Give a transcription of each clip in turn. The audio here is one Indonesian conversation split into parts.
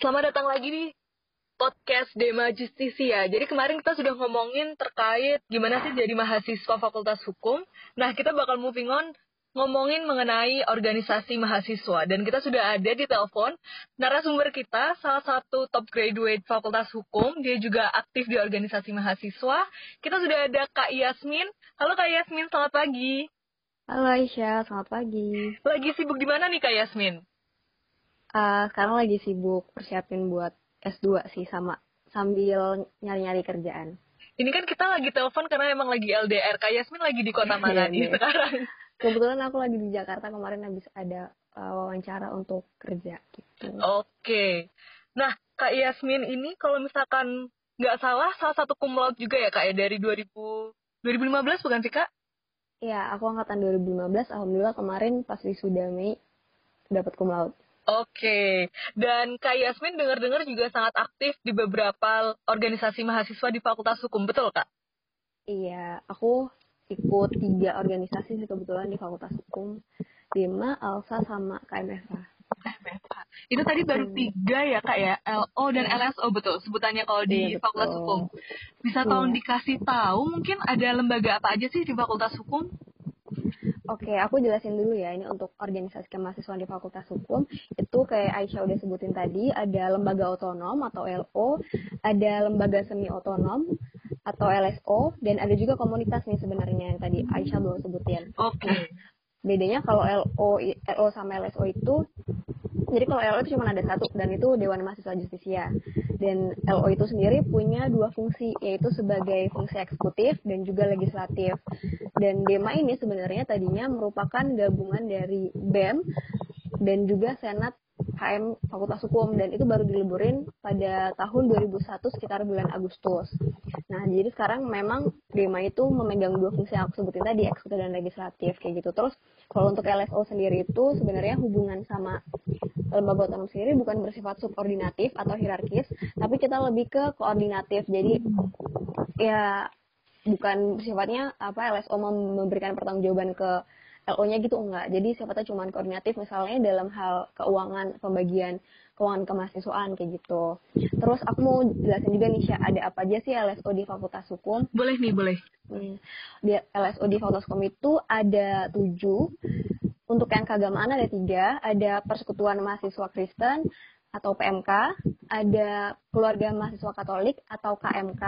Selamat datang lagi di podcast Dema Justisia. Jadi kemarin kita sudah ngomongin terkait gimana sih jadi mahasiswa Fakultas Hukum. Nah, kita bakal moving on ngomongin mengenai organisasi mahasiswa. Dan kita sudah ada di telepon narasumber kita salah satu top graduate Fakultas Hukum. Dia juga aktif di organisasi mahasiswa. Kita sudah ada Kak Yasmin. Halo Kak Yasmin. Selamat pagi. Halo Aisyah. Selamat pagi. Lagi sibuk di mana nih Kak Yasmin uh, sekarang lagi sibuk persiapin buat S2 sih sama sambil nyari-nyari kerjaan ini kan kita lagi telepon karena emang lagi LDR Kak Yasmin lagi di kota mana nih sekarang kebetulan aku lagi di Jakarta kemarin habis ada uh, wawancara untuk kerja gitu. Oke. Okay. Nah, Kak Yasmin ini kalau misalkan nggak salah salah satu cum laude juga ya Kak ya dari 2000 2015 bukan sih Kak? Iya, aku angkatan 2015. Alhamdulillah kemarin pas wisuda Mei dapat cum laude. Oke, dan Kak Yasmin dengar-dengar juga sangat aktif di beberapa organisasi mahasiswa di Fakultas Hukum, betul Kak? Iya, aku ikut tiga organisasi sih kebetulan di Fakultas Hukum, Dema, Alsa, sama KMFA. Itu tadi baru hmm. tiga ya kak ya, LO dan LSO betul sebutannya kalau di iya, Fakultas Hukum. Bisa tolong iya. dikasih tahu mungkin ada lembaga apa aja sih di Fakultas Hukum? Oke, aku jelasin dulu ya. Ini untuk organisasi kemahasiswaan di Fakultas Hukum. Itu kayak Aisyah udah sebutin tadi, ada lembaga otonom atau LO, ada lembaga semi otonom atau LSO, dan ada juga komunitas nih sebenarnya yang tadi Aisyah belum sebutin. Oke. Okay. Nah, bedanya kalau LO, LO sama LSO itu jadi kalau LO itu cuma ada satu dan itu Dewan Mahasiswa Justisia. Dan LO itu sendiri punya dua fungsi yaitu sebagai fungsi eksekutif dan juga legislatif. Dan DEMA ini sebenarnya tadinya merupakan gabungan dari BEM dan juga Senat HM Fakultas Hukum dan itu baru diliburin pada tahun 2001 sekitar bulan Agustus. Nah, jadi sekarang memang DEMA itu memegang dua fungsi yang aku sebutin tadi, eksekutif dan legislatif kayak gitu. Terus kalau untuk LSO sendiri itu sebenarnya hubungan sama lembaga otonom sendiri bukan bersifat subordinatif atau hierarkis, tapi kita lebih ke koordinatif. Jadi ya bukan sifatnya apa LSO memberikan pertanggungjawaban ke LO-nya gitu enggak. Jadi sifatnya cuma koordinatif misalnya dalam hal keuangan pembagian keuangan kemahasiswaan kayak gitu. Terus aku mau jelasin juga nih Syah, ada apa aja sih LSO di Fakultas Hukum? Boleh nih, boleh. Hmm. Di LSO di Fakultas Hukum itu ada tujuh. Untuk yang keagamaan ada tiga, ada Persekutuan Mahasiswa Kristen, atau PMK, ada keluarga mahasiswa Katolik atau KMK,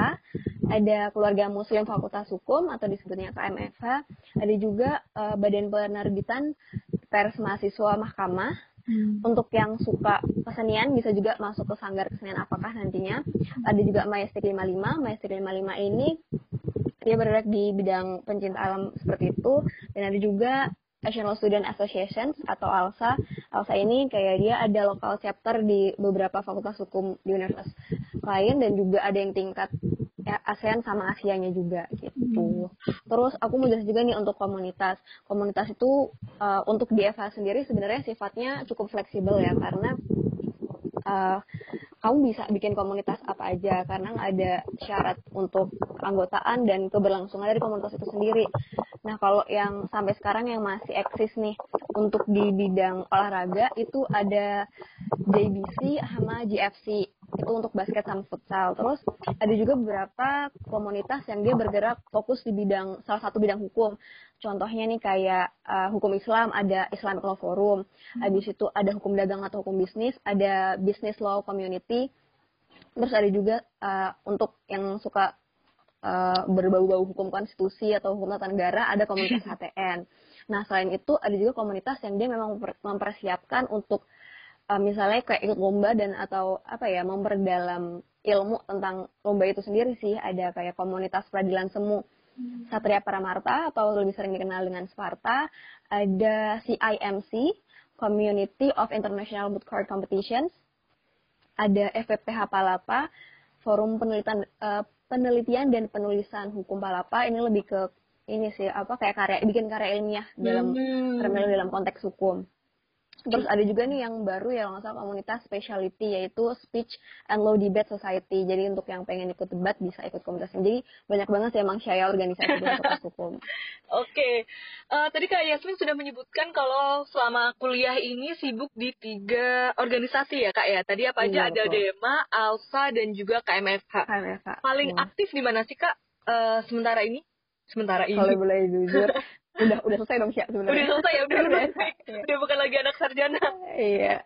ada keluarga Muslim Fakultas Hukum atau disebutnya KMFH, ada juga uh, Badan Penerbitan Pers Mahasiswa Mahkamah. Hmm. Untuk yang suka kesenian bisa juga masuk ke sanggar kesenian apakah nantinya. Ada juga Maestri 55. Maestri 55 ini dia bergerak di bidang pencinta alam seperti itu dan ada juga National Student Association atau ALSA. ALSA ini kayak dia ada lokal chapter di beberapa fakultas hukum di universitas lain dan juga ada yang tingkat ASEAN sama Asianya juga gitu. Hmm. Terus aku mau jelas juga nih untuk komunitas. Komunitas itu uh, untuk di FH sendiri sebenarnya sifatnya cukup fleksibel ya karena uh, kamu bisa bikin komunitas apa aja karena ada syarat untuk keanggotaan dan keberlangsungan dari komunitas itu sendiri. Nah, kalau yang sampai sekarang yang masih eksis nih untuk di bidang olahraga itu ada JBC sama GFC itu untuk basket sama futsal. Terus ada juga beberapa komunitas yang dia bergerak fokus di bidang salah satu bidang hukum. Contohnya nih kayak uh, hukum Islam ada Islamic Law Forum. Habis itu ada hukum dagang atau hukum bisnis, ada Business Law Community. Terus ada juga uh, untuk yang suka uh, berbau-bau hukum konstitusi atau hukum tata negara ada komunitas HTN. Nah selain itu ada juga komunitas yang dia memang mempersiapkan untuk uh, misalnya kayak ikut lomba dan atau apa ya memperdalam ilmu tentang lomba itu sendiri sih ada kayak komunitas peradilan semu hmm. Satria Paramarta atau lebih sering dikenal dengan Sparta ada CIMC Community of International Boot Court Competitions ada FPPH Palapa Forum Penelitian uh, penelitian dan penulisan hukum palapa ini lebih ke ini sih apa kayak karya bikin karya ilmiah dalam hmm. dalam konteks hukum. Terus ada juga nih yang baru ya nggak salah komunitas specialty yaitu Speech and Law Debate Society. Jadi untuk yang pengen ikut debat bisa ikut komunitas ini. Jadi banyak banget sih emang saya organisasi di komunitas hukum. Oke, uh, tadi Kak Yasmin sudah menyebutkan kalau selama kuliah ini sibuk di tiga organisasi ya Kak ya. Tadi apa aja? Iya, ada betul. DEMA, ALSA, dan juga KMFH. KMFH. Paling ya. aktif di mana sih Kak uh, sementara ini? Sementara ini. Kalau boleh jujur, udah udah selesai dong sih sebenarnya. Udah selesai ya, udah, udah, udah, udah bukan lagi anak sarjana. Iya.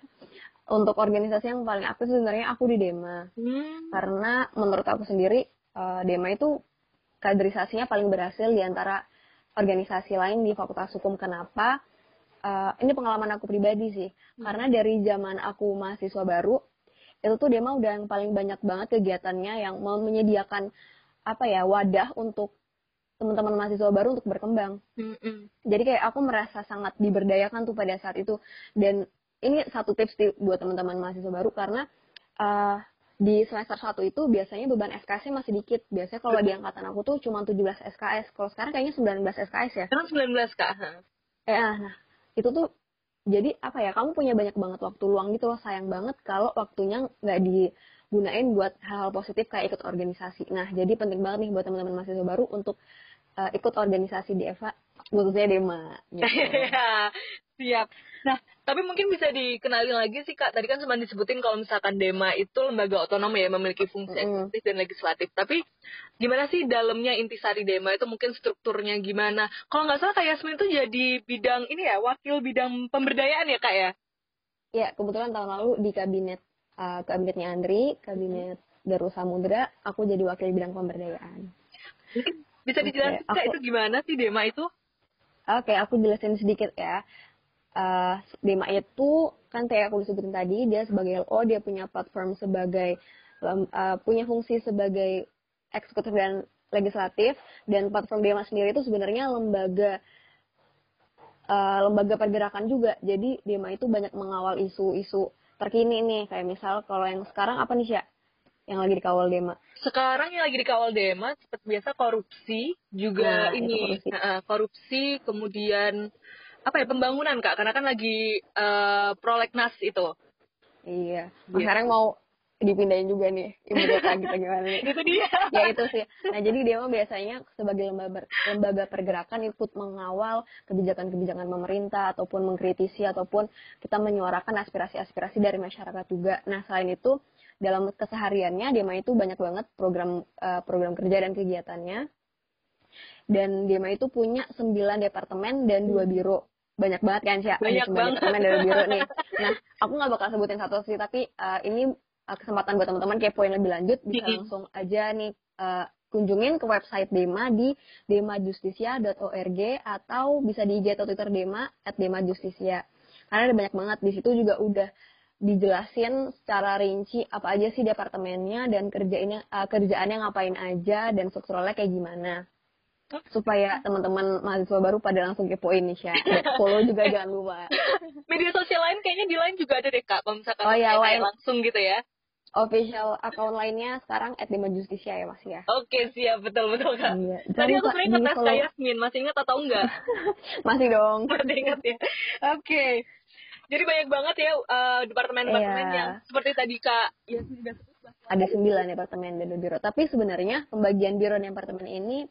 Untuk organisasi yang paling aktif sebenarnya aku di DEMA. Hmm. Karena menurut aku sendiri uh, DEMA itu kaderisasinya paling berhasil di antara organisasi lain di Fakultas Hukum. Kenapa? Uh, ini pengalaman aku pribadi sih. Hmm. Karena dari zaman aku mahasiswa baru, itu tuh Dema udah yang paling banyak banget kegiatannya yang menyediakan apa ya wadah untuk teman-teman mahasiswa baru untuk berkembang. Mm-hmm. Jadi kayak aku merasa sangat diberdayakan tuh pada saat itu. Dan ini satu tips buat teman-teman mahasiswa baru karena uh, di semester 1 itu biasanya beban SKS masih dikit. Biasanya kalau di angkatan aku tuh cuma 17 SKS. Kalau sekarang kayaknya 19 SKS ya. Sekarang 19 Kak. Eh, nah, itu tuh jadi apa ya, kamu punya banyak banget waktu luang gitu loh. Sayang banget kalau waktunya nggak digunain buat hal-hal positif kayak ikut organisasi. Nah, jadi penting banget nih buat teman-teman mahasiswa baru untuk uh, ikut organisasi di EVA khususnya Dema. Gitu. Siap. Nah, tapi mungkin bisa dikenali lagi sih Kak. Tadi kan sempat disebutin kalau misalkan Dema itu lembaga otonom ya, memiliki fungsi mm. eksekutif dan legislatif. Tapi gimana sih dalamnya intisari Dema itu mungkin strukturnya gimana? Kalau nggak salah Kak Yasmin itu jadi bidang ini ya, wakil bidang pemberdayaan ya Kak ya? Ya, kebetulan tahun lalu di kabinet uh, kabinetnya Andri, kabinet Darul Samudra, aku jadi wakil bidang pemberdayaan. Bisa dijelasin okay, Kak itu gimana sih Dema itu? Oke, okay, aku jelasin sedikit ya. Uh, Dema itu kan kayak aku disebutin tadi dia sebagai LO dia punya platform sebagai uh, punya fungsi sebagai eksekutif dan legislatif. Dan platform Dema sendiri itu sebenarnya lembaga uh, lembaga pergerakan juga. Jadi Dema itu banyak mengawal isu-isu terkini nih. Kayak misal kalau yang sekarang apa nih sih yang lagi dikawal Dema? Sekarang yang lagi dikawal Dema seperti biasa korupsi juga nah, ini. korupsi. Uh, korupsi kemudian apa ya pembangunan kak. Karena kan lagi uh, prolegnas itu. Iya. Gitu. sekarang mau dipindahin juga nih ibu kota gitu gimana? Nih itu dia. Ya itu sih. Nah jadi dia mah biasanya sebagai lembaga lembaga pergerakan ikut mengawal kebijakan-kebijakan pemerintah ataupun mengkritisi ataupun kita menyuarakan aspirasi-aspirasi dari masyarakat juga. Nah selain itu dalam kesehariannya dia mah itu banyak banget program uh, program kerja dan kegiatannya. Dan DEMA itu punya sembilan departemen dan dua biro. Banyak banget kan sih banyak banget. teman dari biro nih. Nah aku nggak bakal sebutin satu sih tapi uh, ini uh, kesempatan buat teman-teman kepoin lebih lanjut bisa langsung aja nih uh, kunjungin ke website Dema di demajustisia.org atau bisa di IG atau Twitter Dema at demajustisia karena ada banyak banget. Di situ juga udah dijelasin secara rinci apa aja sih departemennya dan kerjainnya uh, kerjaannya ngapain aja dan strukturalnya kayak gimana supaya teman-teman mahasiswa baru pada langsung kepoin nih ya. Follow juga jangan lupa. Media sosial lain kayaknya di lain juga ada deh kak, kalau misalkan oh, ya, lain. langsung gitu ya. Official account lainnya sekarang at Dima Justisia ya mas ya. Oke siap betul betul kak. Iya. Tadi aku sering ingat follow... kayak Yasmin, masih ingat atau enggak? masih dong. Masih ingat ya. Oke. Okay. Jadi banyak banget ya uh, departemen-departemen yeah. yang seperti tadi kak Yasmin sudah ada sembilan departemen dan biro. Tapi sebenarnya pembagian biro dan departemen ini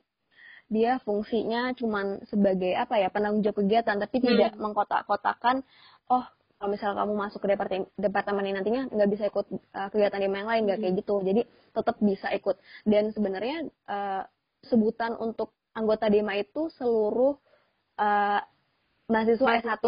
dia fungsinya cuma sebagai apa ya penanggung jawab kegiatan tapi hmm. tidak mengkotak-kotakan oh kalau misal kamu masuk ke departemen departemen ini nantinya nggak bisa ikut uh, kegiatan yang lain nggak hmm. kayak gitu jadi tetap bisa ikut dan sebenarnya uh, sebutan untuk anggota DEMA itu seluruh uh, mahasiswa S1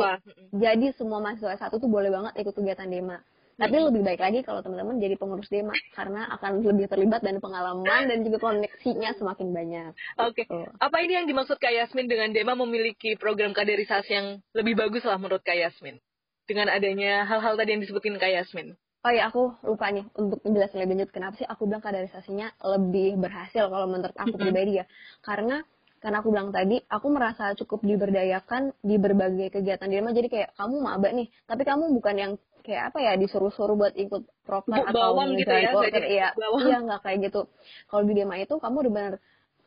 jadi semua mahasiswa S1 tuh boleh banget ikut kegiatan DEMA tapi lebih baik lagi kalau teman-teman jadi pengurus Dema karena akan lebih terlibat dan pengalaman dan juga koneksinya semakin banyak. Oke. Okay. Gitu. Apa ini yang dimaksud Kak Yasmin dengan Dema memiliki program kaderisasi yang lebih bagus lah menurut Kak Yasmin? Dengan adanya hal-hal tadi yang disebutin Kak Yasmin. Oh iya, aku lupa nih untuk menjelaskan lebih lanjut kenapa sih aku bilang kaderisasinya lebih berhasil kalau menurut aku pribadi ya. Karena karena aku bilang tadi, aku merasa cukup diberdayakan di berbagai kegiatan di rumah. Jadi kayak kamu maba nih, tapi kamu bukan yang kayak apa ya disuruh-suruh buat ikut proker atau gitu ya, porter iya iya nggak kayak gitu. Kalau di Dema itu kamu udah benar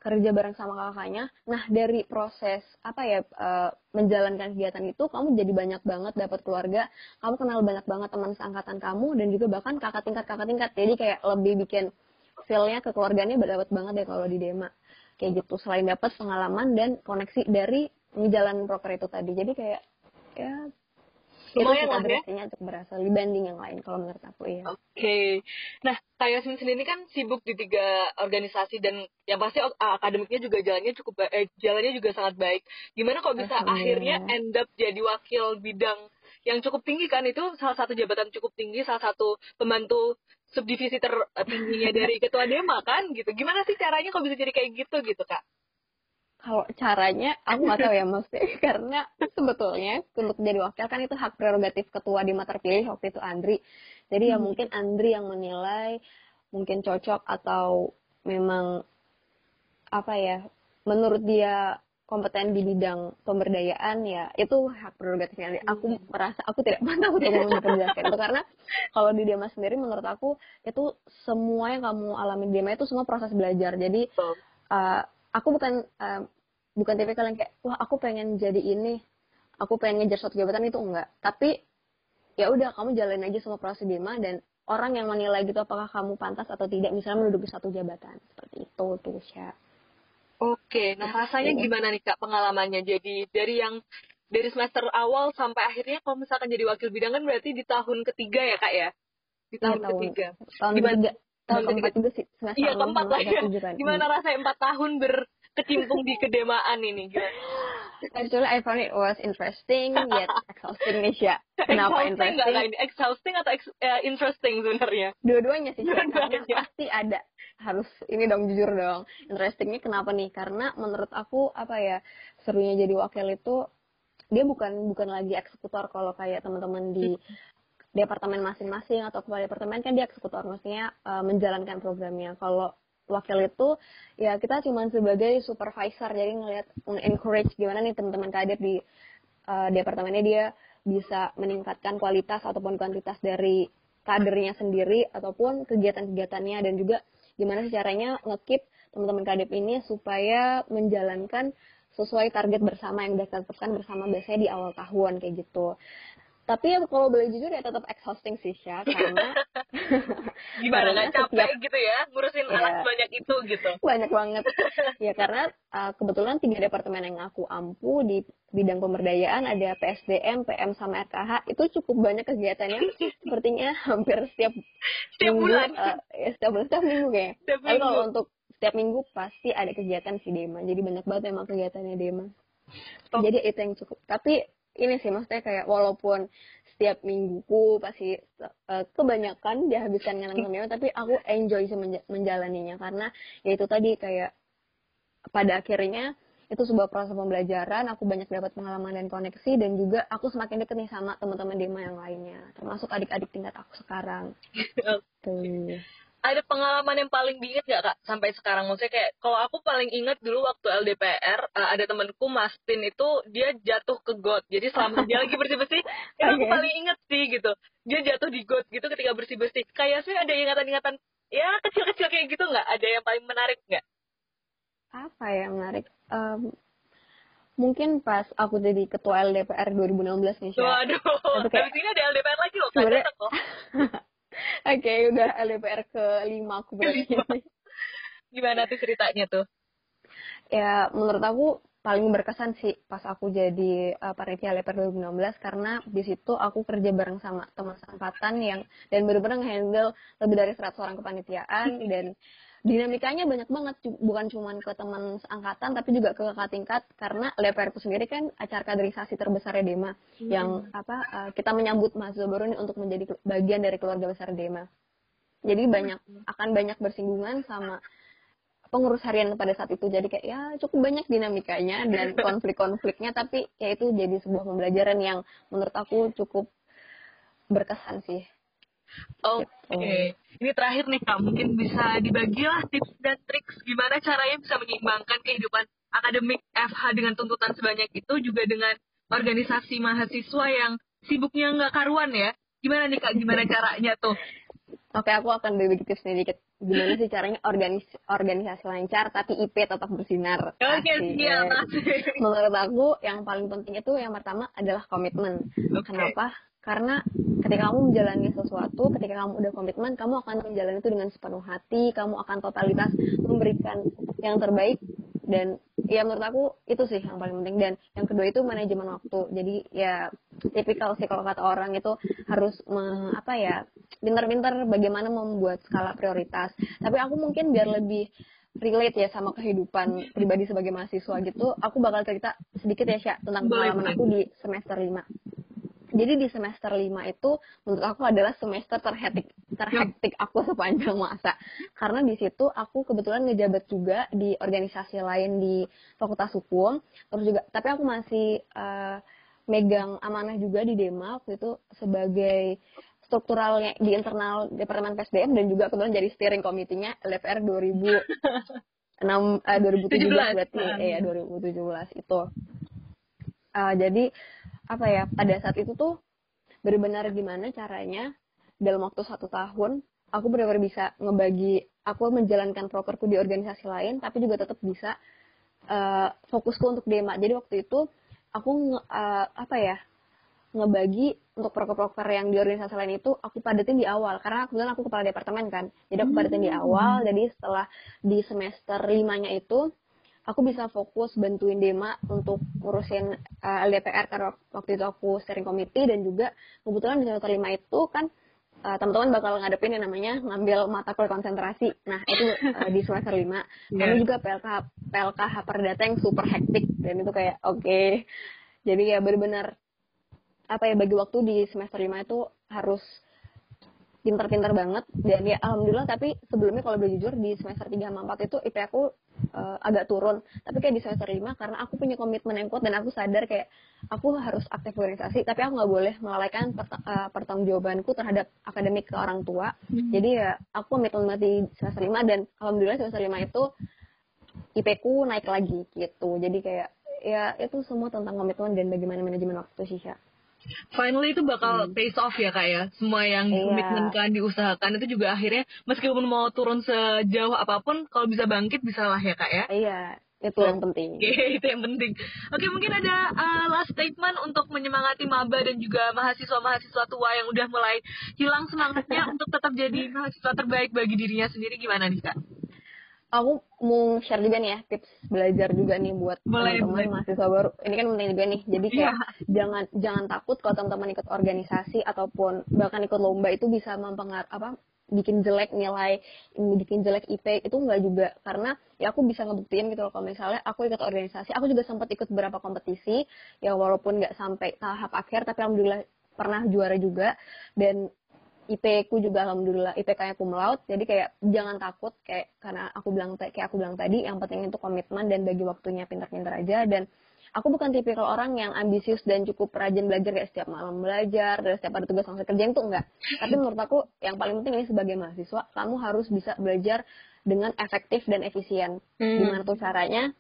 kerja bareng sama kakaknya. Nah dari proses apa ya uh, menjalankan kegiatan itu kamu jadi banyak banget dapat keluarga. Kamu kenal banyak banget teman seangkatan kamu dan juga bahkan kakak tingkat kakak tingkat. Jadi kayak lebih bikin feelnya kekeluarganya dapat banget deh kalau di Dema kayak gitu. Selain dapat pengalaman dan koneksi dari jalan broker itu tadi. Jadi kayak ya lumayan itu lah ya. sih untuk berasal dibanding yang lain kalau menurut aku ya oke. Okay. nah kayak Yasmin sendiri kan sibuk di tiga organisasi dan yang pasti akademiknya juga jalannya cukup eh, jalannya juga sangat baik. Gimana kalau bisa akhirnya end up jadi wakil bidang yang cukup tinggi kan? Itu salah satu jabatan cukup tinggi salah satu pembantu subdivisi tertingginya dari ketua dema kan gitu. Gimana sih caranya kok bisa jadi kayak gitu gitu kak? Kalau caranya aku nggak tahu ya mas karena sebetulnya untuk jadi wakil kan itu hak prerogatif ketua dema terpilih waktu itu Andri. Jadi ya hmm. mungkin Andri yang menilai mungkin cocok atau memang apa ya menurut dia kompeten di bidang pemberdayaan ya itu hak prerogatifnya aku hmm. merasa aku tidak pernah untuk menjelaskan itu. Karena kalau di Dema sendiri menurut aku itu semua yang kamu alami di Dema itu semua proses belajar. Jadi uh, aku bukan uh, bukan tipikal yang kayak wah aku pengen jadi ini aku pengen ngejar suatu jabatan itu enggak. Tapi ya udah kamu jalanin aja semua proses Dema dan orang yang menilai gitu apakah kamu pantas atau tidak misalnya menduduki satu jabatan. Seperti itu tuh Sya. Oke, nah rasanya gimana nih Kak pengalamannya? Jadi dari yang dari semester awal sampai akhirnya kalau misalkan jadi wakil bidang kan berarti di tahun ketiga ya Kak ya? Di tahun, ya, tahun ketiga. Tahun gimana, ketiga. Tahun keempat juga sih. Iya keempat lah ya. Gimana rasanya empat tahun berkecimpung di kedemaan ini? Gimana? Actually, I found it was interesting yet exhausting nih ya. Kenapa exhausting interesting? Enggak, ini exhausting atau ex, uh, interesting sebenarnya? Dua-duanya sih. Dua-duanya. Pasti ada harus ini dong jujur dong. Interestingnya kenapa nih? Karena menurut aku apa ya serunya jadi wakil itu dia bukan bukan lagi eksekutor kalau kayak teman-teman di departemen masing-masing atau kepala departemen kan dia eksekutor. Maksudnya uh, menjalankan programnya. Kalau wakil itu ya kita cuma sebagai supervisor jadi ngelihat encourage gimana nih teman-teman kader di uh, departemennya dia bisa meningkatkan kualitas ataupun kuantitas dari kadernya sendiri ataupun kegiatan-kegiatannya dan juga gimana sih caranya ngekip teman-teman kadep ini supaya menjalankan sesuai target bersama yang udah tetapkan bersama biasanya di awal tahun kayak gitu tapi ya kalau boleh jujur ya tetap exhausting sih Syah karena gimana nggak capek setiap, gitu ya? Ngurusin ya, anak banyak itu gitu? Banyak banget. Ya karena uh, kebetulan tiga departemen yang aku ampu di bidang pemberdayaan ada PSDM, PM sama RKH itu cukup banyak kegiatannya sepertinya hampir setiap setiap minggu, bulan. uh, ya setiap bulan setiap minggu kayak tapi kalau untuk setiap minggu pasti ada kegiatan si Dema. Jadi banyak banget emang kegiatannya Dema. Oh. jadi itu yang cukup. Tapi ini sih maksudnya kayak walaupun setiap mingguku pasti uh, kebanyakan dihabiskan dengan nonton tapi aku enjoy sih menja menjalaninya. Karena ya itu tadi kayak pada akhirnya itu sebuah proses pembelajaran aku banyak dapat pengalaman dan koneksi dan juga aku semakin deket nih sama teman-teman Dema yang lainnya termasuk adik-adik tingkat aku sekarang. Tuh ada pengalaman yang paling diingat gak kak sampai sekarang? Maksudnya kayak kalau aku paling ingat dulu waktu LDPR uh, eh, ada temanku Mastin itu dia jatuh ke got. Jadi selama dia lagi bersih bersih itu okay. aku paling inget sih gitu. Dia jatuh di got gitu ketika bersih bersih kayak sih ada ingatan-ingatan ya kecil-kecil kayak gitu nggak? Ada yang paling menarik nggak? Apa yang menarik? Um, mungkin pas aku jadi ketua LDPR 2016 nih Waduh, tapi ini ada LDPR lagi loh, kan Oke, okay, udah LDPR ke lima aku berarti. Gimana tuh ceritanya tuh? Ya, menurut aku paling berkesan sih pas aku jadi uh, panitia LDPR 2016 karena di situ aku kerja bareng sama teman seangkatan yang dan benar-benar handle lebih dari 100 orang kepanitiaan dan dinamikanya banyak banget bukan cuma ke teman seangkatan tapi juga ke kakak tingkat karena LPR itu sendiri kan acara kaderisasi terbesar Dema hmm. yang apa uh, kita menyambut mahasiswa baru ini untuk menjadi bagian dari keluarga besar Dema jadi banyak hmm. akan banyak bersinggungan sama pengurus harian pada saat itu jadi kayak ya cukup banyak dinamikanya dan konflik-konfliknya tapi ya itu jadi sebuah pembelajaran yang menurut aku cukup berkesan sih Oke, okay. ini terakhir nih Kak, mungkin bisa dibagilah tips dan trik gimana caranya bisa menyeimbangkan kehidupan akademik FH dengan tuntutan sebanyak itu juga dengan organisasi mahasiswa yang sibuknya nggak karuan ya. Gimana nih Kak, gimana caranya tuh? Oke, aku akan berbagi tips sedikit. Gimana sih caranya organis organisasi lancar tapi IP tetap bersinar. Oke, okay, siap. Menurut aku yang paling penting itu yang pertama adalah komitmen. Okay. Kenapa? Karena ketika kamu menjalani sesuatu, ketika kamu udah komitmen, kamu akan menjalani itu dengan sepenuh hati, kamu akan totalitas memberikan yang terbaik. Dan ya menurut aku itu sih yang paling penting. Dan yang kedua itu manajemen waktu. Jadi ya tipikal sih kalau kata orang itu harus me, apa ya pintar-pintar bagaimana membuat skala prioritas. Tapi aku mungkin biar lebih relate ya sama kehidupan pribadi sebagai mahasiswa gitu aku bakal cerita sedikit ya Sya tentang pengalaman aku di semester 5 jadi di semester 5 itu menurut aku adalah semester terhektik terhektik aku sepanjang masa. Karena di situ aku kebetulan ngejabat juga di organisasi lain di Fakultas Hukum. Terus juga tapi aku masih uh, megang amanah juga di Dema waktu itu sebagai strukturalnya di internal Departemen PSDM dan juga kebetulan jadi steering komitinya LFR 2000 enam uh, 2017 berarti ya 2017 itu. Uh, jadi apa ya pada saat itu tuh benar-benar gimana caranya dalam waktu satu tahun aku benar-benar bisa ngebagi aku menjalankan prokerku di organisasi lain tapi juga tetap bisa uh, fokusku untuk dema jadi waktu itu aku uh, apa ya ngebagi untuk proker-proker yang di organisasi lain itu aku padatin di awal. Karena kebetulan aku kepala departemen kan. Jadi aku padatin di awal jadi setelah di semester limanya itu aku bisa fokus bantuin Dema untuk ngurusin uh, eh, LDPR karena waktu itu aku steering committee dan juga kebetulan di semester lima itu kan uh, teman-teman bakal ngadepin yang namanya ngambil mata kuliah konsentrasi. Nah, itu uh, di semester lima Yeah. Kami juga PLK PLKH Perdata yang super hektik dan itu kayak oke. Okay. Jadi ya benar-benar apa ya bagi waktu di semester lima itu harus pinter-pinter banget. Dan ya alhamdulillah tapi sebelumnya kalau boleh jujur di semester 3 sama 4 itu IP aku uh, agak turun. Tapi kayak di semester 5 karena aku punya komitmen yang kuat dan aku sadar kayak aku harus aktif organisasi tapi aku nggak boleh melalaikan pert uh, pertanggungjawabanku terhadap akademik ke orang tua. Hmm. jadi ya aku komitmen di semester 5 dan alhamdulillah semester 5 itu IP ku naik lagi gitu. Jadi kayak ya itu semua tentang komitmen dan bagaimana manajemen waktu sih finally itu bakal hmm. pays off ya kak ya semua yang iya. komitmenkan diusahakan itu juga akhirnya meskipun mau turun sejauh apa pun kalau bisa bangkit bisa lah ya kak ya iya itu yang penting. Oke, okay, itu yang penting. Oke, okay, mungkin ada uh, last statement untuk menyemangati maba dan juga mahasiswa-mahasiswa tua yang udah mulai hilang semangatnya untuk tetap jadi mahasiswa terbaik bagi dirinya sendiri gimana nih kak? Aku mau share juga nih ya tips belajar juga nih buat teman-teman mahasiswa baru. Ini kan penting juga nih. Jadi kayak yeah. jangan jangan takut kalau teman-teman ikut organisasi ataupun bahkan ikut lomba itu bisa mempengaruhi apa bikin jelek nilai, bikin jelek IP itu enggak juga karena ya aku bisa ngebuktiin gitu loh kalau misalnya aku ikut organisasi, aku juga sempat ikut beberapa kompetisi ya walaupun nggak sampai tahap akhir tapi alhamdulillah pernah juara juga dan IP ku juga alhamdulillah IPK-nya cum laude. Jadi kayak jangan takut kayak karena aku bilang kayak aku bilang tadi yang penting itu komitmen dan bagi waktunya pintar-pintar aja. Dan aku bukan tipikal orang yang ambisius dan cukup rajin belajar kayak setiap malam belajar dan setiap ada tugas langsung kerja itu enggak. Tapi menurut aku yang paling penting ini sebagai mahasiswa kamu harus bisa belajar dengan efektif dan efisien. Hmm. gimana tuh caranya?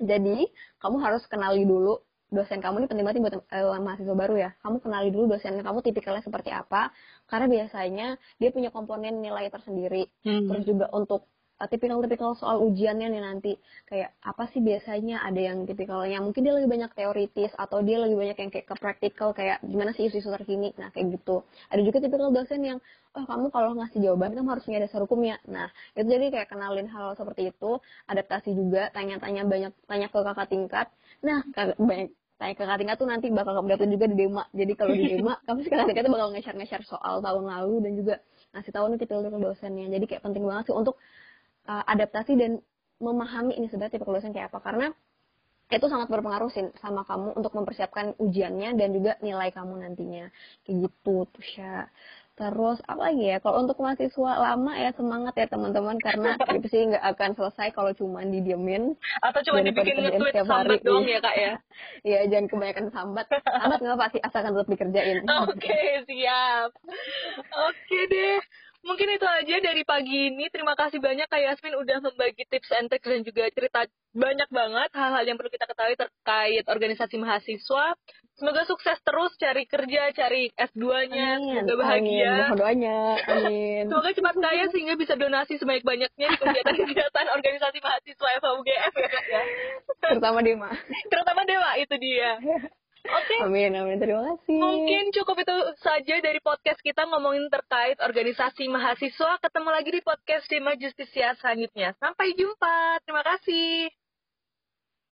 Jadi kamu harus kenali dulu dosen kamu ini penting banget buat uh, mahasiswa baru ya. Kamu kenali dulu dosen kamu tipikalnya seperti apa, karena biasanya dia punya komponen nilai tersendiri. Hmm. Terus juga untuk uh, tipikal-tipikal soal ujiannya nih nanti, kayak apa sih biasanya ada yang tipikalnya, mungkin dia lebih banyak teoritis atau dia lebih banyak yang kayak ke praktikal kayak gimana sih isu-isu terkini. Nah kayak gitu. Ada juga tipikal dosen yang oh kamu kalau ngasih jawaban kamu harus punya dasar hukumnya. Nah, itu jadi kayak kenalin hal seperti itu, adaptasi juga, tanya-tanya banyak tanya ke kakak tingkat. Nah, banyak tanya ke kakak tuh nanti bakal kamu dapat juga di Dema. Jadi kalau di Dema, kamu kakak tingkat tuh bakal nge-share-nge-share soal tahun lalu dan juga ngasih tahu nih tipe-tipe dosennya. Jadi kayak penting banget sih untuk uh, adaptasi dan memahami ini sebenarnya tipe dosen kayak apa. Karena itu sangat berpengaruh sih sama kamu untuk mempersiapkan ujiannya dan juga nilai kamu nantinya. Kayak gitu tuh, Sya. Terus apa lagi ya? Kalau untuk mahasiswa lama ya semangat ya teman-teman karena skripsi nggak akan selesai kalau cuma didiemin atau cuma dibikin nge-tweet sambat hari. doang ya kak ya? Iya jangan kebanyakan sambat. Sambat nggak pasti asalkan tetap dikerjain. Oke okay, siap. Oke okay, deh mungkin itu aja dari pagi ini. Terima kasih banyak Kak Yasmin udah membagi tips and tricks dan juga cerita banyak banget hal-hal yang perlu kita ketahui terkait organisasi mahasiswa. Semoga sukses terus cari kerja, cari S2-nya, semoga bahagia. Amin, doanya. Amin. Semoga cepat kaya sehingga bisa donasi sebanyak-banyaknya di kegiatan-kegiatan organisasi mahasiswa FHUGF ya Kak ya. Terutama Dema. Terutama Dema, itu dia. Oke. Okay. Amin, amin. Terima kasih. Mungkin cukup itu saja dari podcast kita ngomongin terkait organisasi mahasiswa. Ketemu lagi di podcast Dema Justisia selanjutnya. Sampai jumpa. Terima kasih.